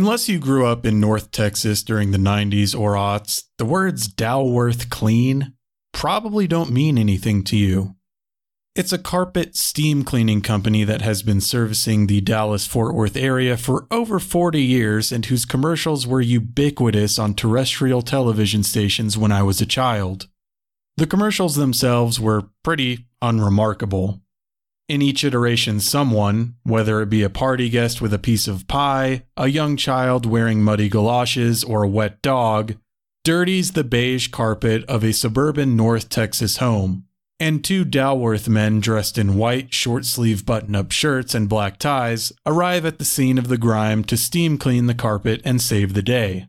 Unless you grew up in North Texas during the 90s or aughts, the words Dalworth Clean probably don't mean anything to you. It's a carpet steam cleaning company that has been servicing the Dallas Fort Worth area for over 40 years and whose commercials were ubiquitous on terrestrial television stations when I was a child. The commercials themselves were pretty unremarkable. In each iteration, someone, whether it be a party guest with a piece of pie, a young child wearing muddy galoshes, or a wet dog, dirties the beige carpet of a suburban North Texas home. And two Dalworth men dressed in white, short sleeve button up shirts and black ties arrive at the scene of the grime to steam clean the carpet and save the day.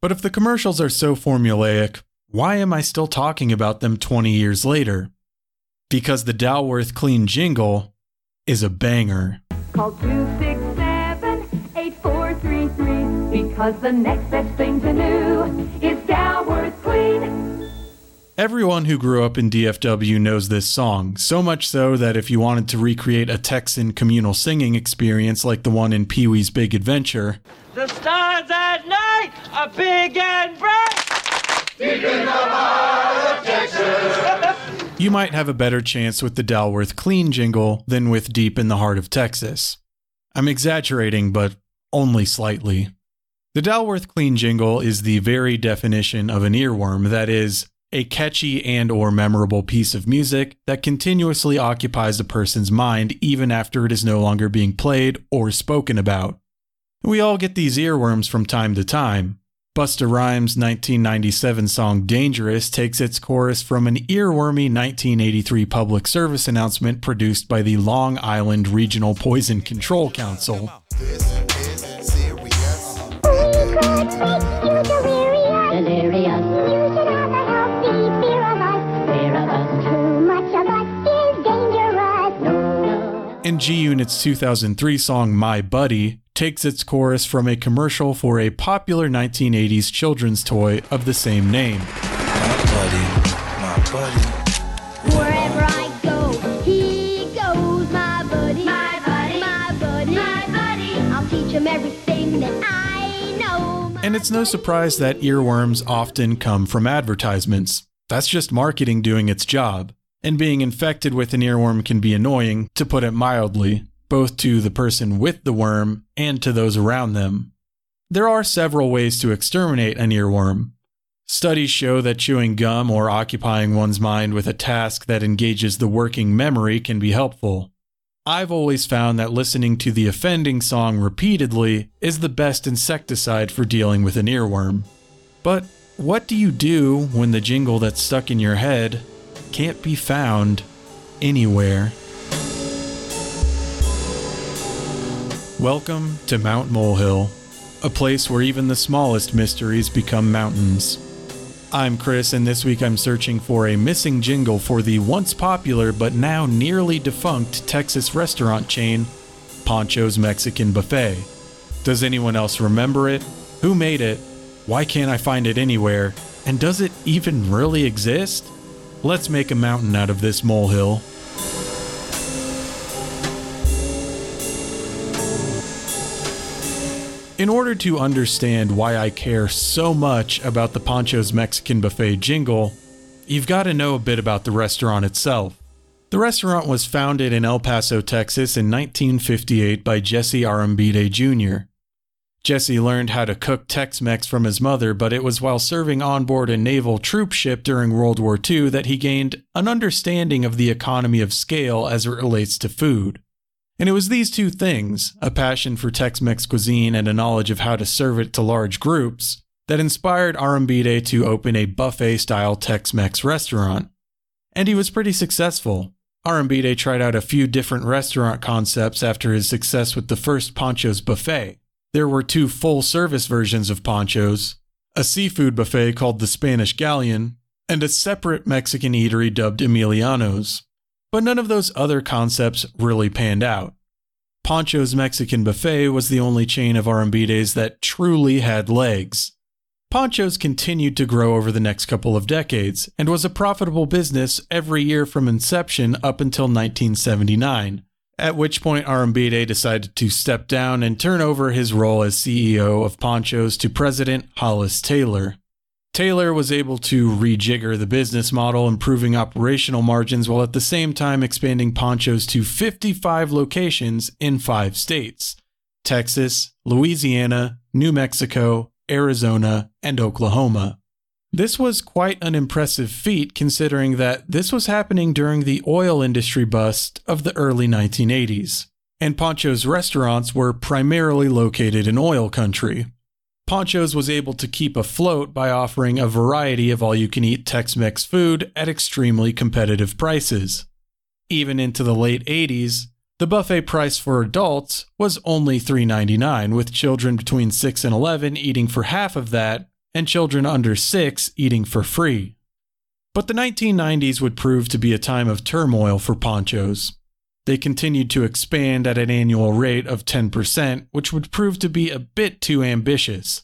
But if the commercials are so formulaic, why am I still talking about them 20 years later? Because the Dalworth Clean jingle is a banger. Call 267 8433 because the next best thing to do is Dalworth Clean. Everyone who grew up in DFW knows this song, so much so that if you wanted to recreate a Texan communal singing experience like the one in Pee Wee's Big Adventure, The stars at night are big and bright. You might have a better chance with the Dalworth Clean jingle than with Deep in the Heart of Texas. I'm exaggerating, but only slightly. The Dalworth Clean jingle is the very definition of an earworm, that is, a catchy and or memorable piece of music that continuously occupies a person's mind even after it is no longer being played or spoken about. We all get these earworms from time to time, Busta Rhymes' 1997 song Dangerous takes its chorus from an earwormy 1983 public service announcement produced by the Long Island Regional Poison Control Council. And G Unit's 2003 song My Buddy takes its chorus from a commercial for a popular 1980s children's toy of the same name. My buddy, my buddy. Wherever I go, he goes, my buddy. My buddy. My buddy. My buddy. I'll teach him everything that I know. And it's no surprise that earworms often come from advertisements. That's just marketing doing its job. And being infected with an earworm can be annoying, to put it mildly, both to the person with the worm and to those around them. There are several ways to exterminate an earworm. Studies show that chewing gum or occupying one's mind with a task that engages the working memory can be helpful. I've always found that listening to the offending song repeatedly is the best insecticide for dealing with an earworm. But what do you do when the jingle that's stuck in your head can't be found anywhere? Welcome to Mount Molehill, a place where even the smallest mysteries become mountains. I'm Chris, and this week I'm searching for a missing jingle for the once popular but now nearly defunct Texas restaurant chain, Pancho's Mexican Buffet. Does anyone else remember it? Who made it? Why can't I find it anywhere? And does it even really exist? Let's make a mountain out of this molehill. In order to understand why I care so much about the Pancho's Mexican Buffet jingle, you've got to know a bit about the restaurant itself. The restaurant was founded in El Paso, Texas in 1958 by Jesse Arambide Jr. Jesse learned how to cook Tex Mex from his mother, but it was while serving on board a naval troop ship during World War II that he gained an understanding of the economy of scale as it relates to food. And it was these two things, a passion for Tex Mex cuisine and a knowledge of how to serve it to large groups, that inspired Arambide to open a buffet style Tex Mex restaurant. And he was pretty successful. Arambide tried out a few different restaurant concepts after his success with the first Pancho's Buffet. There were two full service versions of Pancho's a seafood buffet called the Spanish Galleon, and a separate Mexican eatery dubbed Emiliano's. But none of those other concepts really panned out. Pancho's Mexican Buffet was the only chain of Arambides that truly had legs. Pancho's continued to grow over the next couple of decades and was a profitable business every year from inception up until 1979, At which point, Arambide decided to step down and turn over his role as CEO of Panchos to President Hollis Taylor. Taylor was able to rejigger the business model, improving operational margins while at the same time expanding Panchos to 55 locations in five states Texas, Louisiana, New Mexico, Arizona, and Oklahoma. This was quite an impressive feat considering that this was happening during the oil industry bust of the early 1980s, and Pancho's restaurants were primarily located in oil country. Panchos was able to keep afloat by offering a variety of all you can eat Tex Mex food at extremely competitive prices. Even into the late 80s, the buffet price for adults was only $3.99, with children between 6 and 11 eating for half of that, and children under 6 eating for free. But the 1990s would prove to be a time of turmoil for Panchos. They continued to expand at an annual rate of 10%, which would prove to be a bit too ambitious.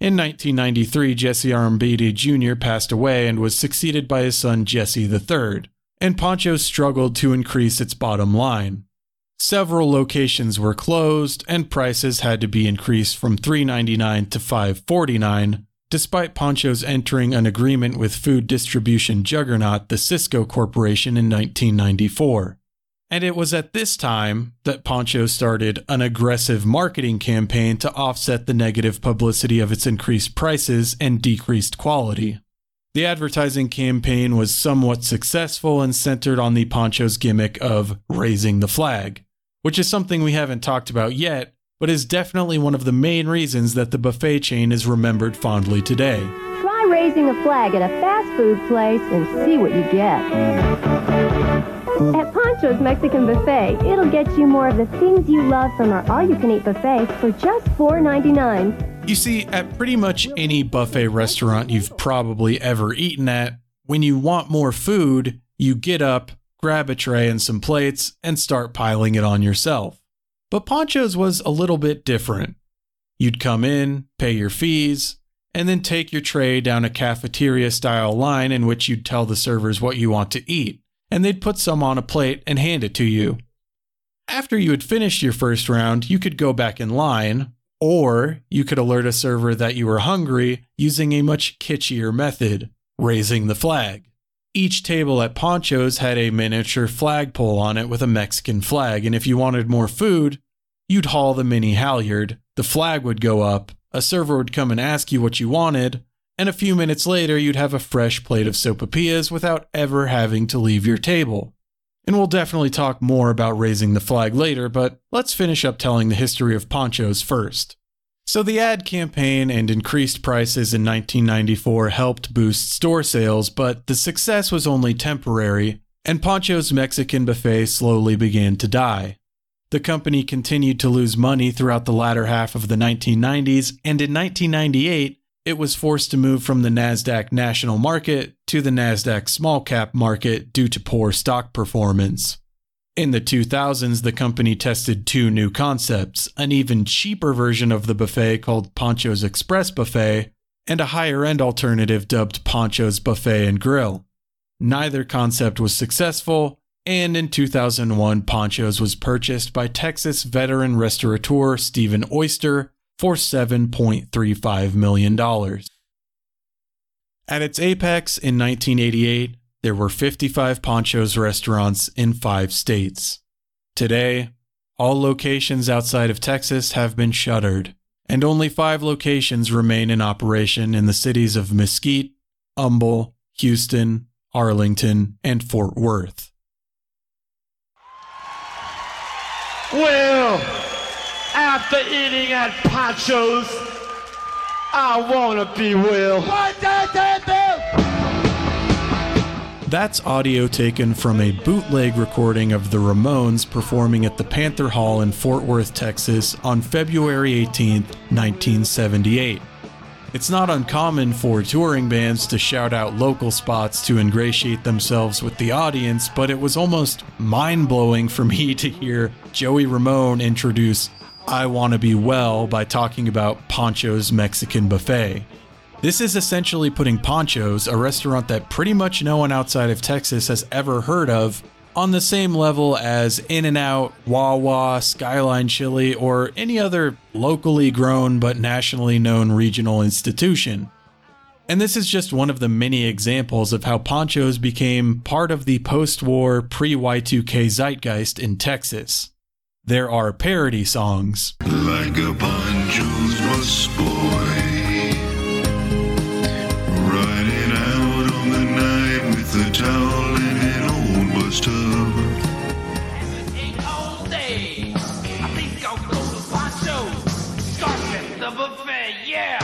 In 1993, Jesse Arambide Jr. passed away and was succeeded by his son Jesse III, and Pancho struggled to increase its bottom line. Several locations were closed and prices had to be increased from $3.99 to $5.49, despite Pancho's entering an agreement with food distribution juggernaut the Sysco Corporation in 1994. And it was at this time that Pancho started an aggressive marketing campaign to offset the negative publicity of its increased prices and decreased quality. The advertising campaign was somewhat successful and centered on the Pancho's gimmick of raising the flag, which is something we haven't talked about yet, but is definitely one of the main reasons that the buffet chain is remembered fondly today. Try raising a flag at a fast food place and see what you get. At Pancho's Mexican Buffet, it'll get you more of the things you love from our all-you-can-eat buffet for just $4.99. You see, at pretty much any buffet restaurant you've probably ever eaten at, when you want more food, you get up, grab a tray and some plates, and start piling it on yourself. But Pancho's was a little bit different. You'd come in, pay your fees, and then take your tray down a cafeteria style line in which you'd tell the servers what you want to eat and they'd put some on a plate and hand it to you. After you had finished your first round, you could go back in line, or you could alert a server that you were hungry using a much kitschier method raising the flag. Each table at Pancho's had a miniature flagpole on it with a Mexican flag, and if you wanted more food, you'd haul the mini halyard, the flag would go up, a server would come and ask you what you wanted, and a few minutes later you'd have a fresh plate of sopapillas without ever having to leave your table. And we'll definitely talk more about raising the flag later, but let's finish up telling the history of Panchos first. So, the ad campaign and increased prices in 1994 helped boost store sales, but the success was only temporary, and Pancho's Mexican buffet slowly began to die. The company continued to lose money throughout the latter half of the 1990s, and in 1998, it was forced to move from the NASDAQ national market to the NASDAQ small cap market due to poor stock performance. In the 2000s, the company tested two new concepts an even cheaper version of the buffet called Pancho's Express Buffet, and a higher end alternative dubbed Pancho's Buffet and Grill. Neither concept was successful, and in 2001, Pancho's was purchased by Texas veteran restaurateur Stephen Oyster for $7.35 million. At its apex in 1988, there were 55 Panchos restaurants in five states. Today, all locations outside of Texas have been shuttered, and only five locations remain in operation in the cities of Mesquite, Humble, Houston, Arlington, and Fort Worth. Well, after eating at Pancho's. I wanna be Will. That's audio taken from a bootleg recording of the Ramones performing at the Panther Hall in Fort Worth, Texas on February 18, 1978. It's not uncommon for touring bands to shout out local spots to ingratiate themselves with the audience, but it was almost mind blowing for me to hear Joey Ramone introduce I Want to Be Well by talking about Pancho's Mexican Buffet. This is essentially putting Pancho's, a restaurant that pretty much no one outside of Texas has ever heard of, on the same level as In N Out, Wawa, Skyline Chili, or any other locally grown but nationally known regional institution. And this is just one of the many examples of how Panchos became part of the post war pre Y2K zeitgeist in Texas. There are parody songs. Like a Pancho's bus boy. Riding out on the night with a towel in an old bus tub. Ain't all day. I think I'll go to Pancho. Start at the buffet, yeah.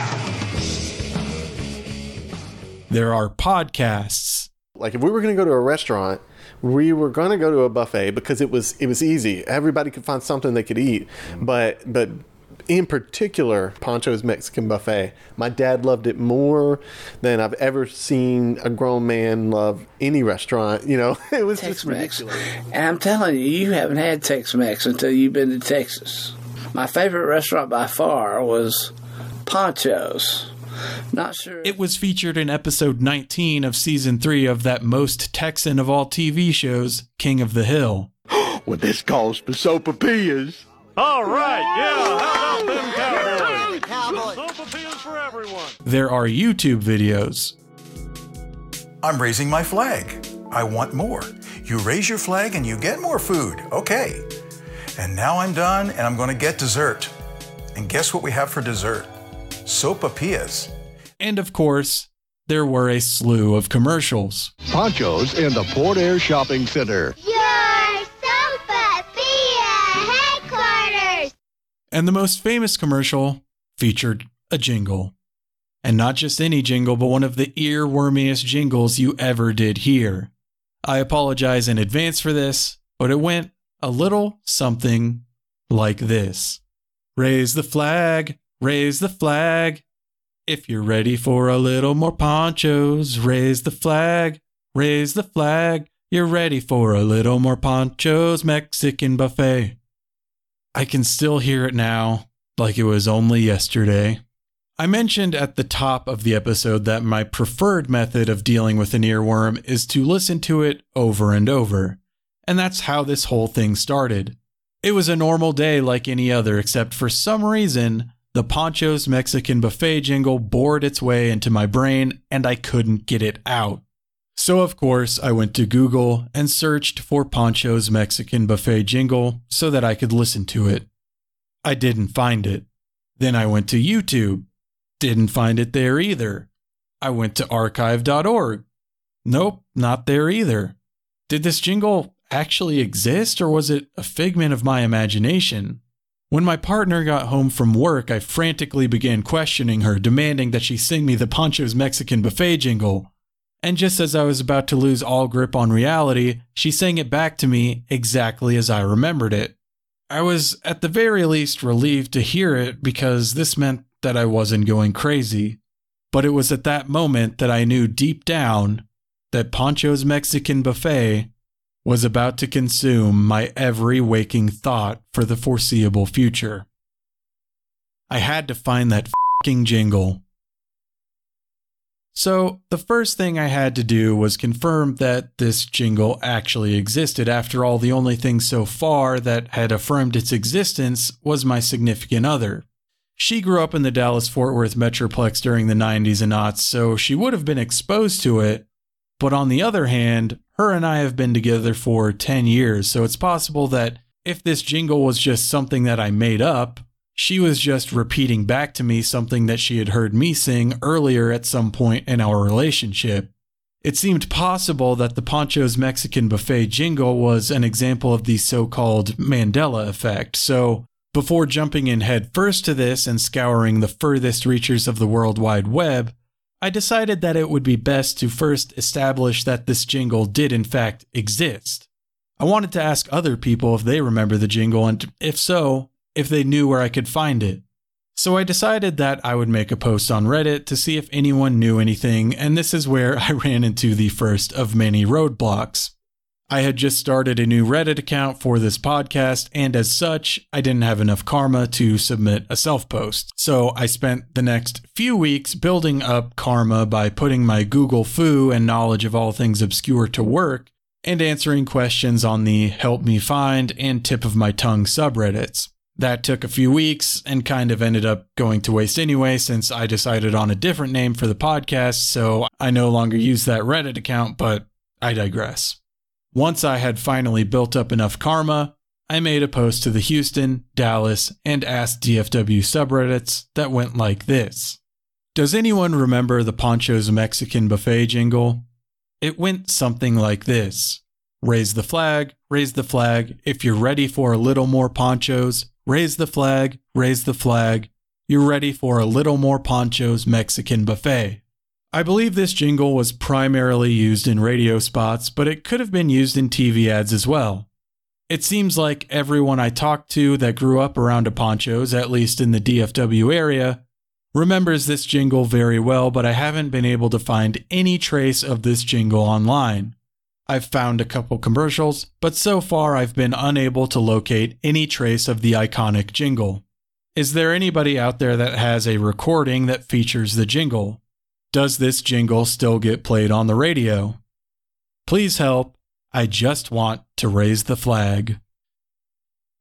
There are podcasts. Like if we were going to go to a restaurant, we were going to go to a buffet because it was it was easy. Everybody could find something they could eat. Mm-hmm. But but in particular, Pancho's Mexican Buffet, my dad loved it more than I've ever seen a grown man love any restaurant. You know, it was just Tex-Mex. ridiculous. And I'm telling you, you haven't had Tex-Mex until you've been to Texas. My favorite restaurant by far was Pancho's. Not sure. It was featured in episode 19 of season 3 of that most Texan of all TV shows, King of the Hill. Well, this calls for sopapillas. All right, yeah. How about them cowboys? Sopapillas for everyone. There are YouTube videos. I'm raising my flag. I want more. You raise your flag and you get more food. Okay. And now I'm done and I'm going to get dessert. And guess what we have for dessert? Sopapillas. And of course, there were a slew of commercials. Panchos in the Port Air Shopping Center. Your Sophia headquarters. And the most famous commercial featured a jingle. And not just any jingle, but one of the earwormiest jingles you ever did hear. I apologize in advance for this, but it went a little something like this Raise the flag, raise the flag. If you're ready for a little more Panchos, raise the flag, raise the flag. You're ready for a little more Panchos, Mexican buffet. I can still hear it now, like it was only yesterday. I mentioned at the top of the episode that my preferred method of dealing with an earworm is to listen to it over and over. And that's how this whole thing started. It was a normal day like any other, except for some reason, the Pancho's Mexican Buffet jingle bored its way into my brain and I couldn't get it out. So, of course, I went to Google and searched for Pancho's Mexican Buffet jingle so that I could listen to it. I didn't find it. Then I went to YouTube. Didn't find it there either. I went to archive.org. Nope, not there either. Did this jingle actually exist or was it a figment of my imagination? When my partner got home from work, I frantically began questioning her, demanding that she sing me the Pancho's Mexican Buffet jingle. And just as I was about to lose all grip on reality, she sang it back to me exactly as I remembered it. I was at the very least relieved to hear it because this meant that I wasn't going crazy. But it was at that moment that I knew deep down that Pancho's Mexican Buffet was about to consume my every waking thought for the foreseeable future. I had to find that fing jingle. So, the first thing I had to do was confirm that this jingle actually existed. After all, the only thing so far that had affirmed its existence was my significant other. She grew up in the Dallas Fort Worth Metroplex during the 90s and aughts, so she would have been exposed to it. But on the other hand, her and I have been together for 10 years, so it's possible that if this jingle was just something that I made up, she was just repeating back to me something that she had heard me sing earlier at some point in our relationship. It seemed possible that the Pancho's Mexican Buffet jingle was an example of the so called Mandela effect, so before jumping in headfirst to this and scouring the furthest reaches of the World Wide Web, I decided that it would be best to first establish that this jingle did in fact exist. I wanted to ask other people if they remember the jingle and, if so, if they knew where I could find it. So I decided that I would make a post on Reddit to see if anyone knew anything, and this is where I ran into the first of many roadblocks. I had just started a new Reddit account for this podcast, and as such, I didn't have enough karma to submit a self post. So I spent the next few weeks building up karma by putting my Google fu and knowledge of all things obscure to work and answering questions on the Help Me Find and Tip of My Tongue subreddits. That took a few weeks and kind of ended up going to waste anyway since I decided on a different name for the podcast, so I no longer use that Reddit account, but I digress. Once I had finally built up enough karma, I made a post to the Houston, Dallas, and Ask DFW subreddits that went like this Does anyone remember the Pancho's Mexican buffet jingle? It went something like this Raise the flag, raise the flag. If you're ready for a little more Panchos, raise the flag, raise the flag. You're ready for a little more Panchos Mexican buffet. I believe this jingle was primarily used in radio spots, but it could have been used in TV ads as well. It seems like everyone I talked to that grew up around a Panchos, at least in the DFW area, remembers this jingle very well, but I haven't been able to find any trace of this jingle online. I've found a couple commercials, but so far I've been unable to locate any trace of the iconic jingle. Is there anybody out there that has a recording that features the jingle? Does this jingle still get played on the radio? Please help. I just want to raise the flag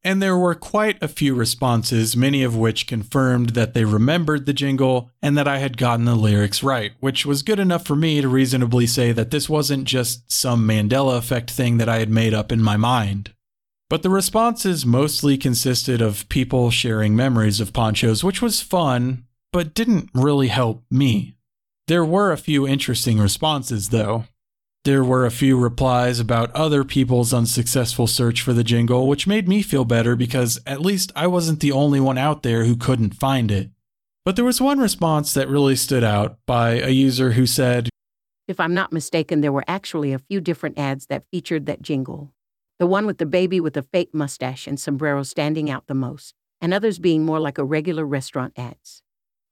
and there were quite a few responses, many of which confirmed that they remembered the jingle and that I had gotten the lyrics right, which was good enough for me to reasonably say that this wasn't just some Mandela effect thing that I had made up in my mind. But the responses mostly consisted of people sharing memories of Panchos, which was fun, but didn't really help me. There were a few interesting responses, though. There were a few replies about other people's unsuccessful search for the jingle, which made me feel better because at least I wasn't the only one out there who couldn't find it. But there was one response that really stood out by a user who said, If I'm not mistaken, there were actually a few different ads that featured that jingle. The one with the baby with a fake mustache and sombrero standing out the most, and others being more like a regular restaurant ads.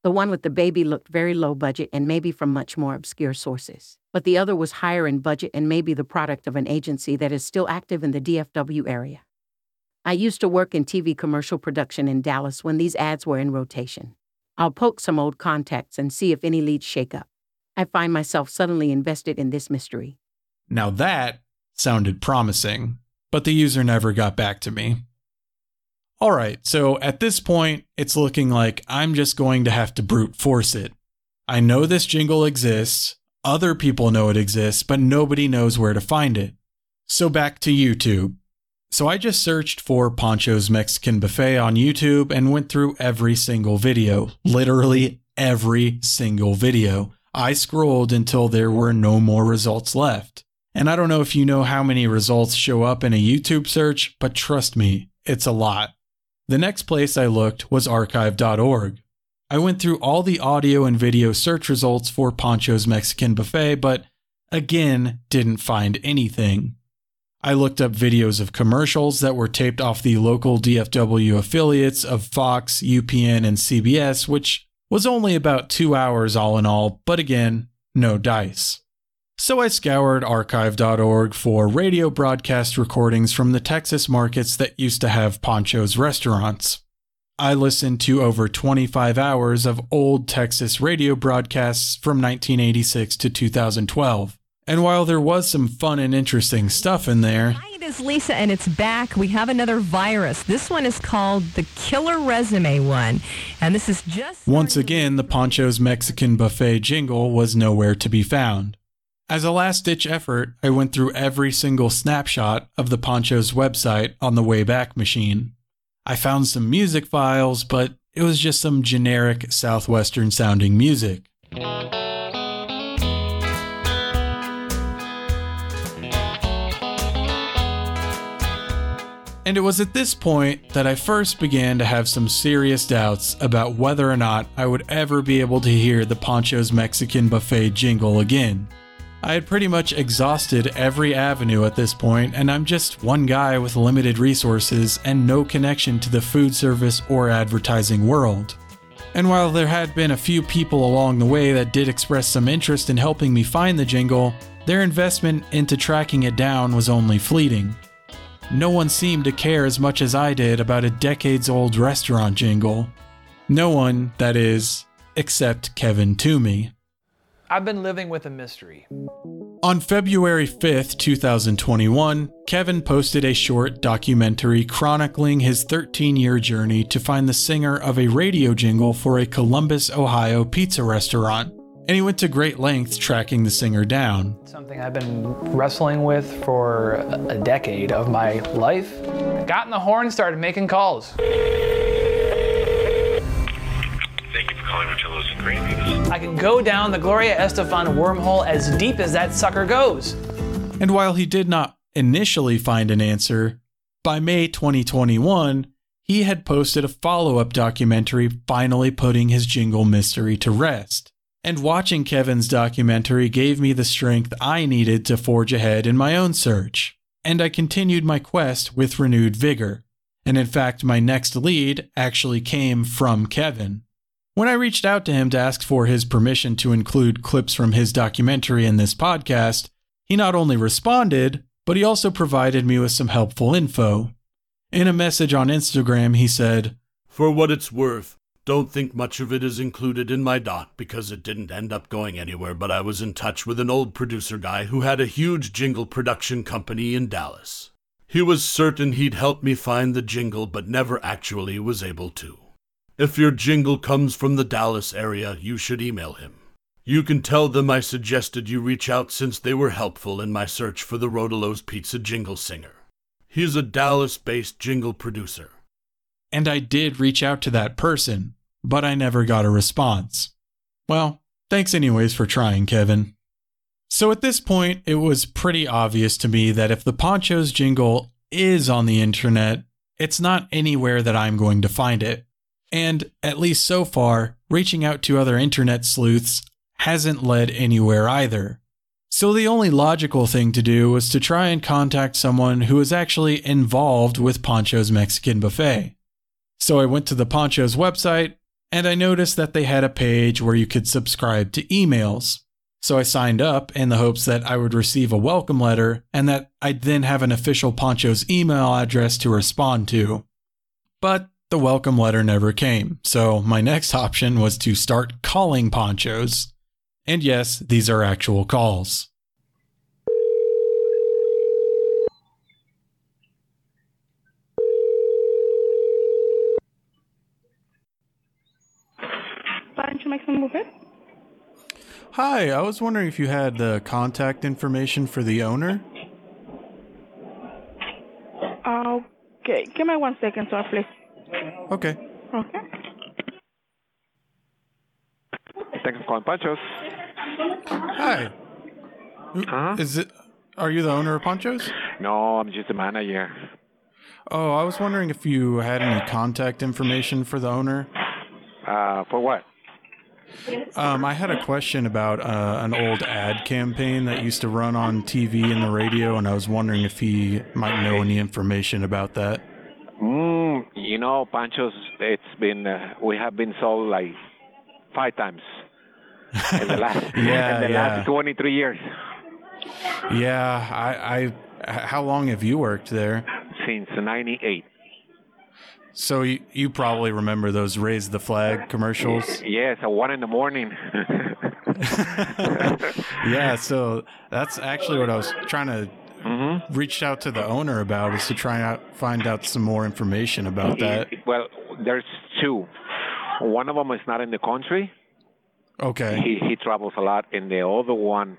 The one with the baby looked very low budget and maybe from much more obscure sources. But the other was higher in budget and maybe the product of an agency that is still active in the DFW area. I used to work in TV commercial production in Dallas when these ads were in rotation. I'll poke some old contacts and see if any leads shake up. I find myself suddenly invested in this mystery. Now that sounded promising, but the user never got back to me. All right, so at this point, it's looking like I'm just going to have to brute force it. I know this jingle exists, other people know it exists, but nobody knows where to find it. So back to YouTube. So I just searched for Pancho's Mexican Buffet on YouTube and went through every single video, literally every single video. I scrolled until there were no more results left. And I don't know if you know how many results show up in a YouTube search, but trust me, it's a lot. The next place I looked was archive.org. I went through all the audio and video search results for Pancho's Mexican Buffet, but again, didn't find anything. I looked up videos of commercials that were taped off the local DFW affiliates of Fox, UPN, and CBS, which was only about two hours all in all, but again, no dice. So I scoured archive.org for radio broadcast recordings from the Texas markets that used to have Pancho's restaurants. I listened to over 25 hours of old Texas radio broadcasts from 1986 to 2012. And while there was some fun and interesting stuff in there, Hi, it is Lisa, and it's back. We have another virus. This one is called the Killer Resume one, and this is just once again, the Pancho's Mexican Buffet jingle was nowhere to be found. As a last ditch effort, I went through every single snapshot of the Pancho's website on the Wayback Machine. I found some music files, but it was just some generic Southwestern sounding music. And it was at this point that I first began to have some serious doubts about whether or not I would ever be able to hear the Pancho's Mexican Buffet jingle again. I had pretty much exhausted every avenue at this point, and I'm just one guy with limited resources and no connection to the food service or advertising world. And while there had been a few people along the way that did express some interest in helping me find the jingle, their investment into tracking it down was only fleeting. No one seemed to care as much as I did about a decades old restaurant jingle. No one, that is, except Kevin Toomey. I've been living with a mystery. On February 5th, 2021, Kevin posted a short documentary chronicling his 13 year journey to find the singer of a radio jingle for a Columbus, Ohio pizza restaurant. And he went to great lengths tracking the singer down. Something I've been wrestling with for a decade of my life. Got in the horn, started making calls. Thank you for calling Rotillo's and Green I can go down the Gloria Estefan wormhole as deep as that sucker goes. And while he did not initially find an answer, by May 2021, he had posted a follow up documentary finally putting his jingle mystery to rest. And watching Kevin's documentary gave me the strength I needed to forge ahead in my own search. And I continued my quest with renewed vigor. And in fact, my next lead actually came from Kevin. When I reached out to him to ask for his permission to include clips from his documentary in this podcast, he not only responded, but he also provided me with some helpful info. In a message on Instagram, he said, For what it's worth, don't think much of it is included in my doc because it didn't end up going anywhere, but I was in touch with an old producer guy who had a huge jingle production company in Dallas. He was certain he'd help me find the jingle, but never actually was able to. If your jingle comes from the Dallas area, you should email him. You can tell them I suggested you reach out since they were helpful in my search for the Rodelo's Pizza jingle singer. He's a Dallas based jingle producer. and I did reach out to that person, but I never got a response. Well, thanks anyways for trying, Kevin. So at this point, it was pretty obvious to me that if the Panchos jingle is on the internet, it's not anywhere that I'm going to find it. And at least so far, reaching out to other internet sleuths hasn't led anywhere either. So the only logical thing to do was to try and contact someone who was actually involved with Pancho's Mexican Buffet. So I went to the Pancho's website and I noticed that they had a page where you could subscribe to emails. So I signed up in the hopes that I would receive a welcome letter and that I'd then have an official Pancho's email address to respond to. But the welcome letter never came, so my next option was to start calling Panchos. And yes, these are actual calls. Pancho Mexican Buffet? Hi, I was wondering if you had the contact information for the owner. Okay, give me one second, sir, please. Okay. Okay. Thanks for calling Panchos. Hi. Is it? Are you the owner of Panchos? No, I'm just a manager. Oh, I was wondering if you had any contact information for the owner. Uh, for what? Um, I had a question about uh, an old ad campaign that used to run on TV and the radio, and I was wondering if he might know any information about that. Mm, you know, Panchos, it's been, uh, we have been sold like five times in the last, Yeah, in the yeah. last 23 years. Yeah, I, I. How long have you worked there? Since 98. So you, you probably remember those raise the flag commercials. Yes, at one in the morning. Yeah, so that's actually what I was trying to reach out to the owner about is to try out find out some more information about that. well, there's two. One of them is not in the country. Okay. He, he travels a lot, and the other one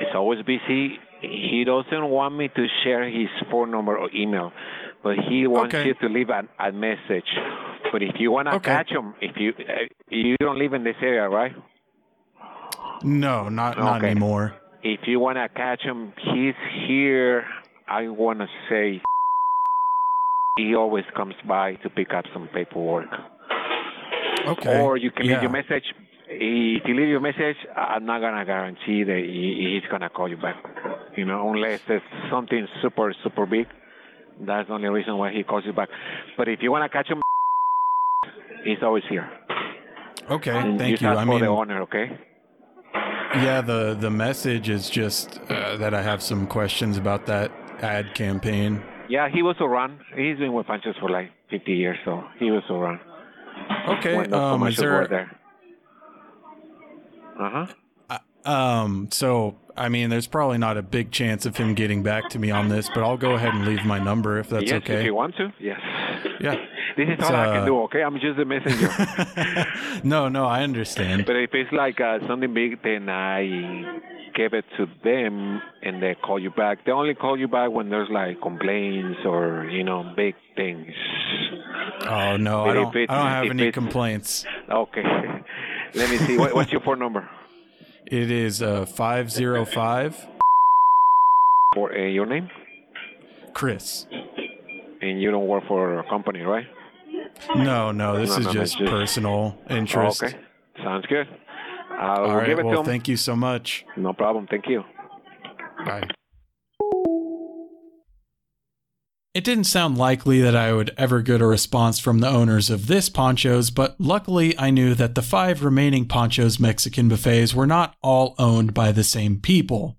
is always busy. He doesn't want me to share his phone number or email, but he wants Okay. you to leave a, a message. But if you want to Okay. catch him, if you uh, you don't live in this area, right? No, not not Okay. anymore. If you want to catch him, he's here. I want to say he always comes by to pick up some paperwork. Okay. Or you can leave your message. If you leave your message, I'm not gonna guarantee that he's gonna call you back. You know, unless it's something super super big. That's the only reason why he calls you back. But if you wanna catch him, he's always here. Okay, And thank you. I for mean, the owner, okay? Yeah, the the message is just uh, that I have some questions about that ad campaign. Yeah, he was around. He's been with Panchos for like 50 years, so he was around. Okay, When um, is there there. Uh huh. Um, so I mean, there's probably not a big chance of him getting back to me on this, but I'll go ahead and leave my number if that's yes, okay. if you want to. Yes. Yeah. This is all I uh, can do, okay? I'm just a messenger. No, no, I understand. but if it's like uh, something big, then I give it to them and they call you back. They only call you back when there's like complaints or, you know, big things. Oh no, I don't. I don't have any complaints. Okay. Let me see. What, what's your phone number? It is uh five zero five For uh, your name? Chris. And you don't work for a company, right? No, no, this No, is no, no, just just- personal oh, interest. Okay. Sounds good. I'll All right. give it Well, him. thank you so much. No problem. Thank you. Bye. It didn't sound likely that I would ever get a response from the owners of this Panchos, but luckily I knew that the five remaining Panchos Mexican buffets were not all owned by the same people.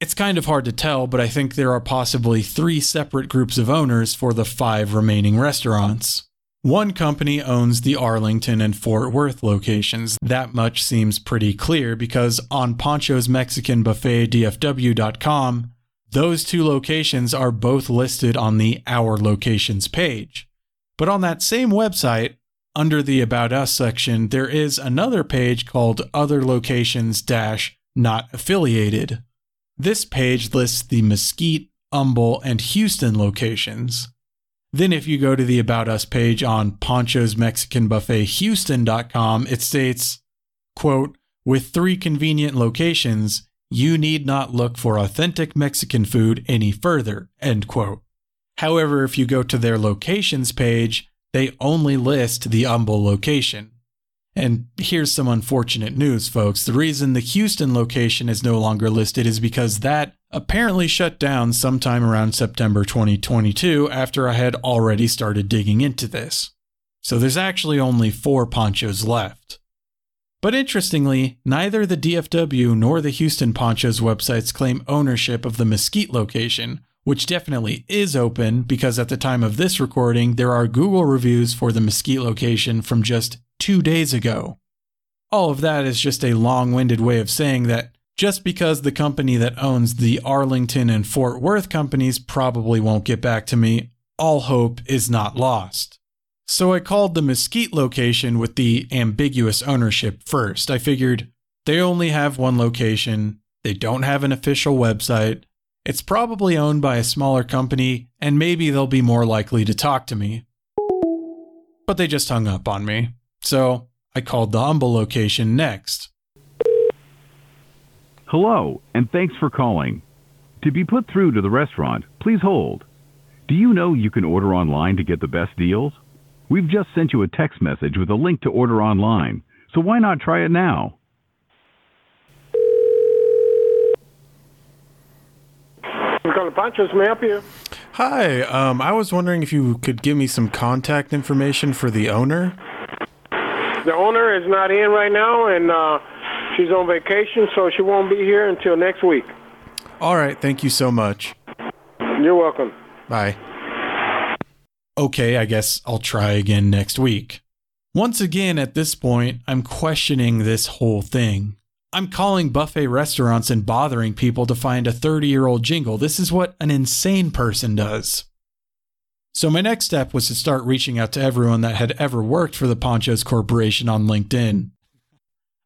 It's kind of hard to tell, but I think there are possibly three separate groups of owners for the five remaining restaurants. One company owns the Arlington and Fort Worth locations. That much seems pretty clear because on Pancho's Mexican Buffet DFW.com, those two locations are both listed on the Our Locations page. But on that same website, under the About Us section, there is another page called Other Locations Dash Not Affiliated. This page lists the Mesquite, Humble, and Houston locations. Then, if you go to the About Us page on Pancho's Mexican Buffet Houston.com, it states, quote, with three convenient locations, you need not look for authentic Mexican food any further, end quote. However, if you go to their locations page, they only list the Humble location. And here's some unfortunate news, folks. The reason the Houston location is no longer listed is because that apparently shut down sometime around September 2022 after I had already started digging into this. So there's actually only four Panchos left. But interestingly, neither the DFW nor the Houston Panchos websites claim ownership of the Mesquite location, which definitely is open because at the time of this recording, there are Google reviews for the Mesquite location from just two days ago. All of that is just a long winded way of saying that just because the company that owns the Arlington and Fort Worth companies probably won't get back to me, all hope is not lost. So I called the Mesquite location with the ambiguous ownership first. I figured they only have one location, they don't have an official website, it's probably owned by a smaller company, and maybe they'll be more likely to talk to me. But they just hung up on me. So I called the Humble location next. Hello, and thanks for calling. To be put through to the restaurant, please hold. Do you know you can order online to get the best deals? We've just sent you a text message with a link to order online, so why not try it now? Carlos Panchos, may I help you? Hi, um, I was wondering if you could give me some contact information for the owner. The owner is not in right now, and uh, she's on vacation, so she won't be here until next week. All right, thank you so much. You're welcome. Bye. Okay, I guess I'll try again next week. Once again, at this point, I'm questioning this whole thing. I'm calling buffet restaurants and bothering people to find a 30 year old jingle. This is what an insane person does. So, my next step was to start reaching out to everyone that had ever worked for the Panchos Corporation on LinkedIn.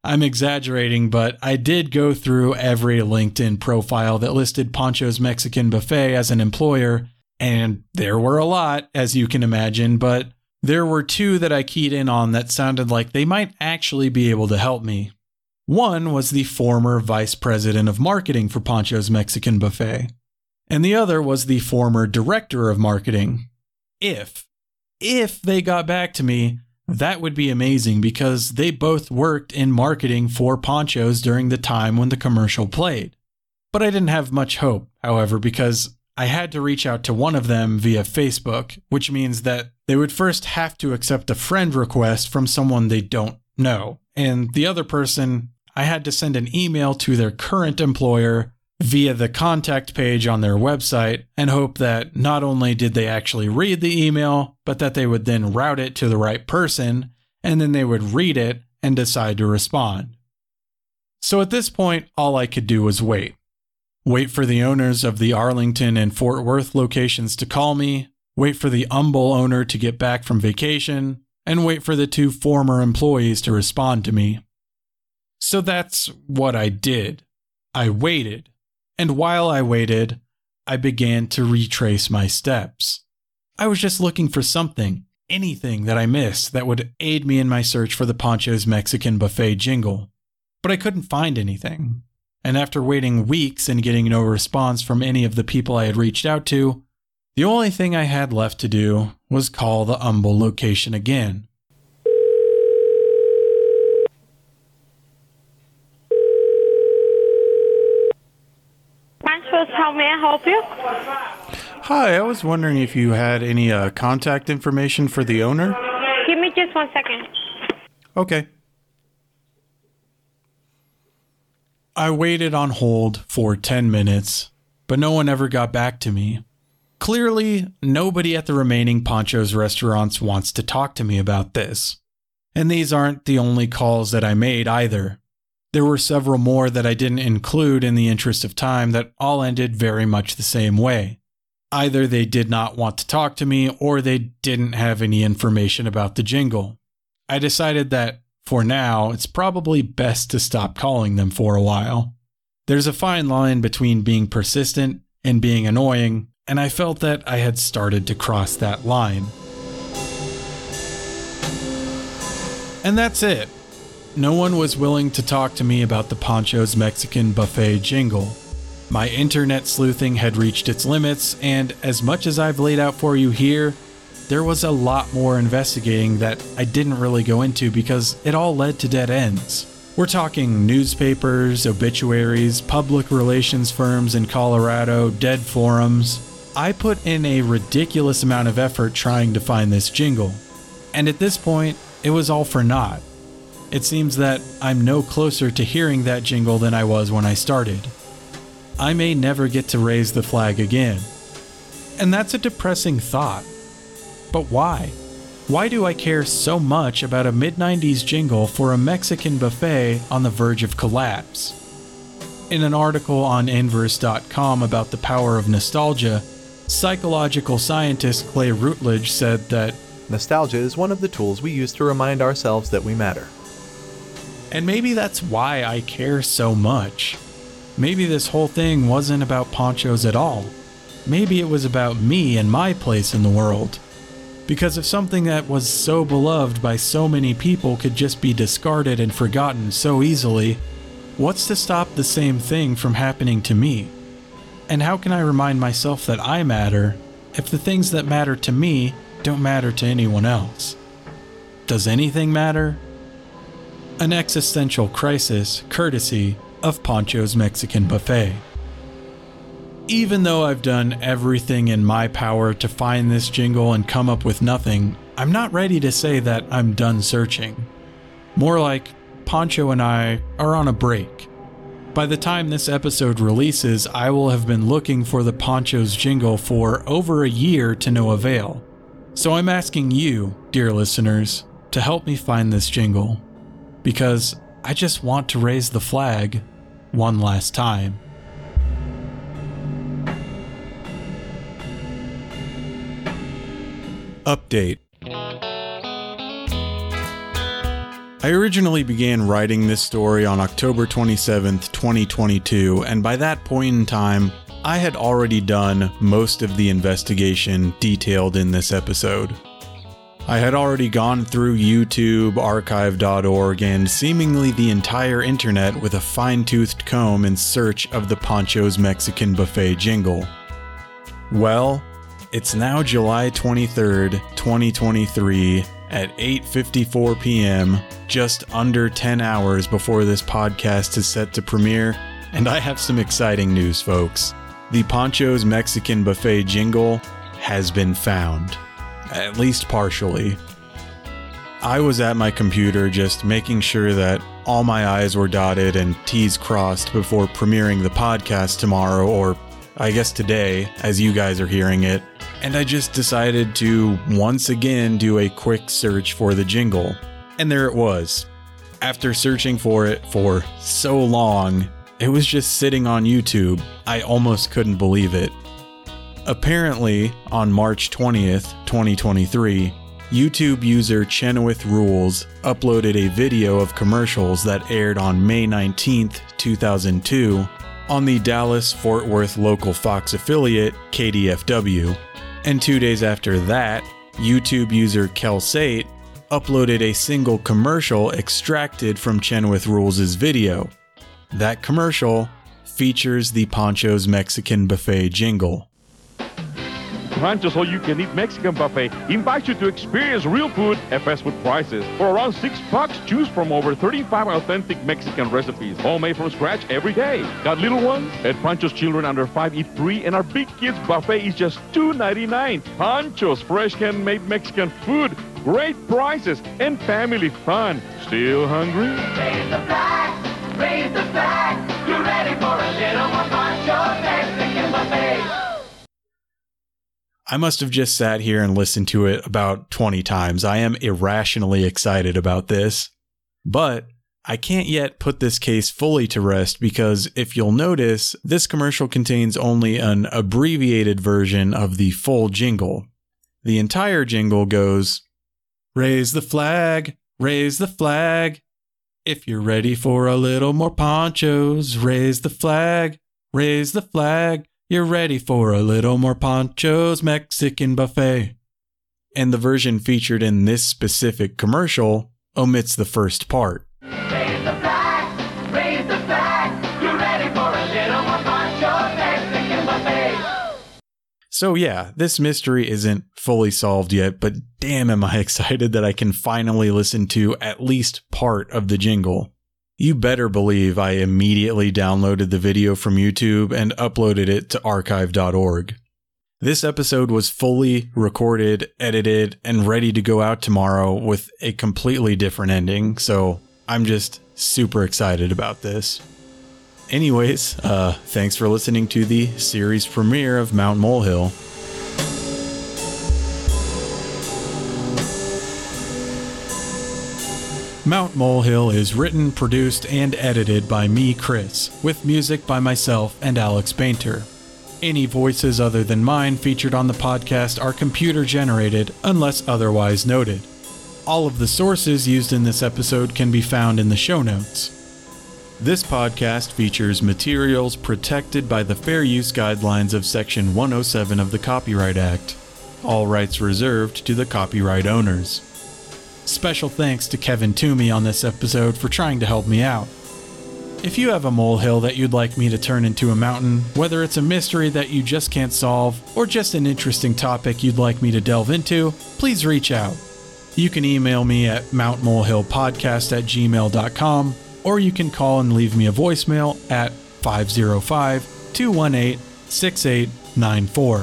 I'm exaggerating, but I did go through every LinkedIn profile that listed Pancho's Mexican Buffet as an employer, and there were a lot, as you can imagine, but there were two that I keyed in on that sounded like they might actually be able to help me. One was the former vice president of marketing for Pancho's Mexican Buffet, and the other was the former director of marketing. If, if they got back to me, that would be amazing because they both worked in marketing for Panchos during the time when the commercial played. But I didn't have much hope, however, because I had to reach out to one of them via Facebook, which means that they would first have to accept a friend request from someone they don't know. And the other person, I had to send an email to their current employer via the contact page on their website and hope that not only did they actually read the email, but that they would then route it to the right person, and then they would read it and decide to respond. So at this point, all I could do was wait. wait for the owners of the Arlington and Fort Worth locations to call me, wait for the Humble owner to get back from vacation, and wait for the two former employees to respond to me. So that's what I did. I waited. And while I waited, I began to retrace my steps. I was just looking for something, anything that I missed that would aid me in my search for the Pancho's Mexican Buffet jingle. But I couldn't find anything. And after waiting weeks and getting no response from any of the people I had reached out to, the only thing I had left to do was call the Humble location again. How may I help you? Hi, I was wondering if you had any uh, contact information for the owner? Give me just one second. Okay. I waited on hold for 10 minutes, but no one ever got back to me. Clearly, nobody at the remaining Pancho's restaurants wants to talk to me about this. And these aren't the only calls that I made either. There were several more that I didn't include in the interest of time that all ended very much the same way. Either they did not want to talk to me or they didn't have any information about the jingle. I decided that, for now, it's probably best to stop calling them for a while. There's a fine line between being persistent and being annoying, and I felt that I had started to cross that line. And that's it. No one was willing to talk to me about the Pancho's Mexican Buffet jingle. My internet sleuthing had reached its limits, and as much as I've laid out for you here, there was a lot more investigating that I didn't really go into because it all led to dead ends. We're talking newspapers, obituaries, public relations firms in Colorado, dead forums. I put in a ridiculous amount of effort trying to find this jingle, and at this point, it was all for naught. It seems that I'm no closer to hearing that jingle than I was when I started. I may never get to raise the flag again. And that's a depressing thought. But why? Why do I care so much about a mid 90s jingle for a Mexican buffet on the verge of collapse? In an article on Inverse.com about the power of nostalgia, psychological scientist Clay Routledge said that Nostalgia is one of the tools we use to remind ourselves that we matter. And maybe that's why I care so much. Maybe this whole thing wasn't about Pancho's at all. Maybe it was about me and my place in the world. Because if something that was so beloved by so many people could just be discarded and forgotten so easily, what's to stop the same thing from happening to me? And how can I remind myself that I matter if the things that matter to me don't matter to anyone else? Does anything matter? An existential crisis, courtesy of Pancho's Mexican Buffet. Even though I've done everything in my power to find this jingle and come up with nothing, I'm not ready to say that I'm done searching. More like Pancho and I are on a break. By the time this episode releases, I will have been looking for the Pancho's jingle for over a year to no avail. So I'm asking you, dear listeners, to help me find this jingle. Because I just want to raise the flag one last time. Update I originally began writing this story on October 27th, 2022, and by that point in time, I had already done most of the investigation detailed in this episode. I had already gone through YouTube, archive.org, and seemingly the entire internet with a fine toothed comb in search of the Pancho's Mexican Buffet jingle. Well, it's now July 23rd, 2023 at 8:54 p.m., just under 10 hours before this podcast is set to premiere, and I have some exciting news, folks. The Pancho's Mexican Buffet jingle has been found at least partially. I was at my computer just making sure that all my I's were dotted and T's crossed before premiering the podcast tomorrow, or I guess today, as you guys are hearing it. And I just decided to once again do a quick search for the jingle. And there it was. After searching for it for so long, It was just sitting on YouTube. I almost couldn't believe it. Apparently, on March 20th, 2023, YouTube user Chenoweth Rules uploaded a video of commercials that aired on May 19th, 2002, on the Dallas Fort Worth local Fox affiliate, KDFW. And two days after that, YouTube user Kelsate uploaded a single commercial extracted from Chenoweth Rules' video. That commercial features the Pancho's Mexican Buffet jingle. Pancho's All You Can Eat Mexican Buffet invites you to experience real food at fast food prices. For around six bucks, choose from over 35 authentic Mexican recipes, all made from scratch every day. Got little ones? At Pancho's, children under five eat free, and our big kids buffet is just $2.99. Pancho's fresh handmade Mexican food, great prices, and family fun. Still hungry? Raise the flag, raise the flag. You're ready for a little more Pancho Mexican buffet. I must have just sat here and listened to it about 20 times. I am irrationally excited about this. But I can't yet put this case fully to rest because if you'll notice, this commercial contains only an abbreviated version of the full jingle. The entire jingle goes, Raise the flag, raise the flag. If you're ready for a little more Pancho's, raise the flag, raise the flag. You're ready for a little more Pancho's Mexican buffet. And the version featured in this specific commercial omits the first part. Raise the flag, raise the flag. You're ready for a little more Pancho Mexican buffet. So, yeah, this mystery isn't fully solved yet, but damn, am I excited that I can finally listen to at least part of the jingle. You better believe I immediately downloaded the video from YouTube and uploaded it to archive.org. This episode was fully recorded, edited, and ready to go out tomorrow with a completely different ending, so I'm just super excited about this. Anyways, uh, thanks for listening to the series premiere of Mount Molehill. Mount Molehill is written, produced, and edited by me, Chris, with music by myself and Alex Bainter. Any voices other than mine featured on the podcast are computer generated unless otherwise noted. All of the sources used in this episode can be found in the show notes. This podcast features materials protected by the fair use guidelines of Section 107 of the Copyright Act. All rights reserved to the copyright owners. Special thanks to Kevin Toomey on this episode for trying to help me out. If you have a molehill that you'd like me to turn into a mountain, whether it's a mystery that you just can't solve, or just an interesting topic you'd like me to delve into, please reach out. You can email me at mountmolehillpodcast at gmail.com, or you can call and leave me a voicemail at 505 218 6894.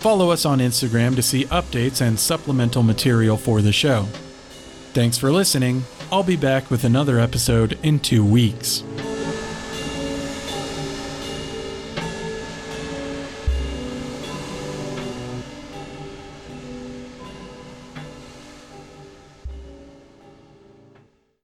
Follow us on Instagram to see updates and supplemental material for the show. Thanks for listening. I'll be back with another episode in two weeks.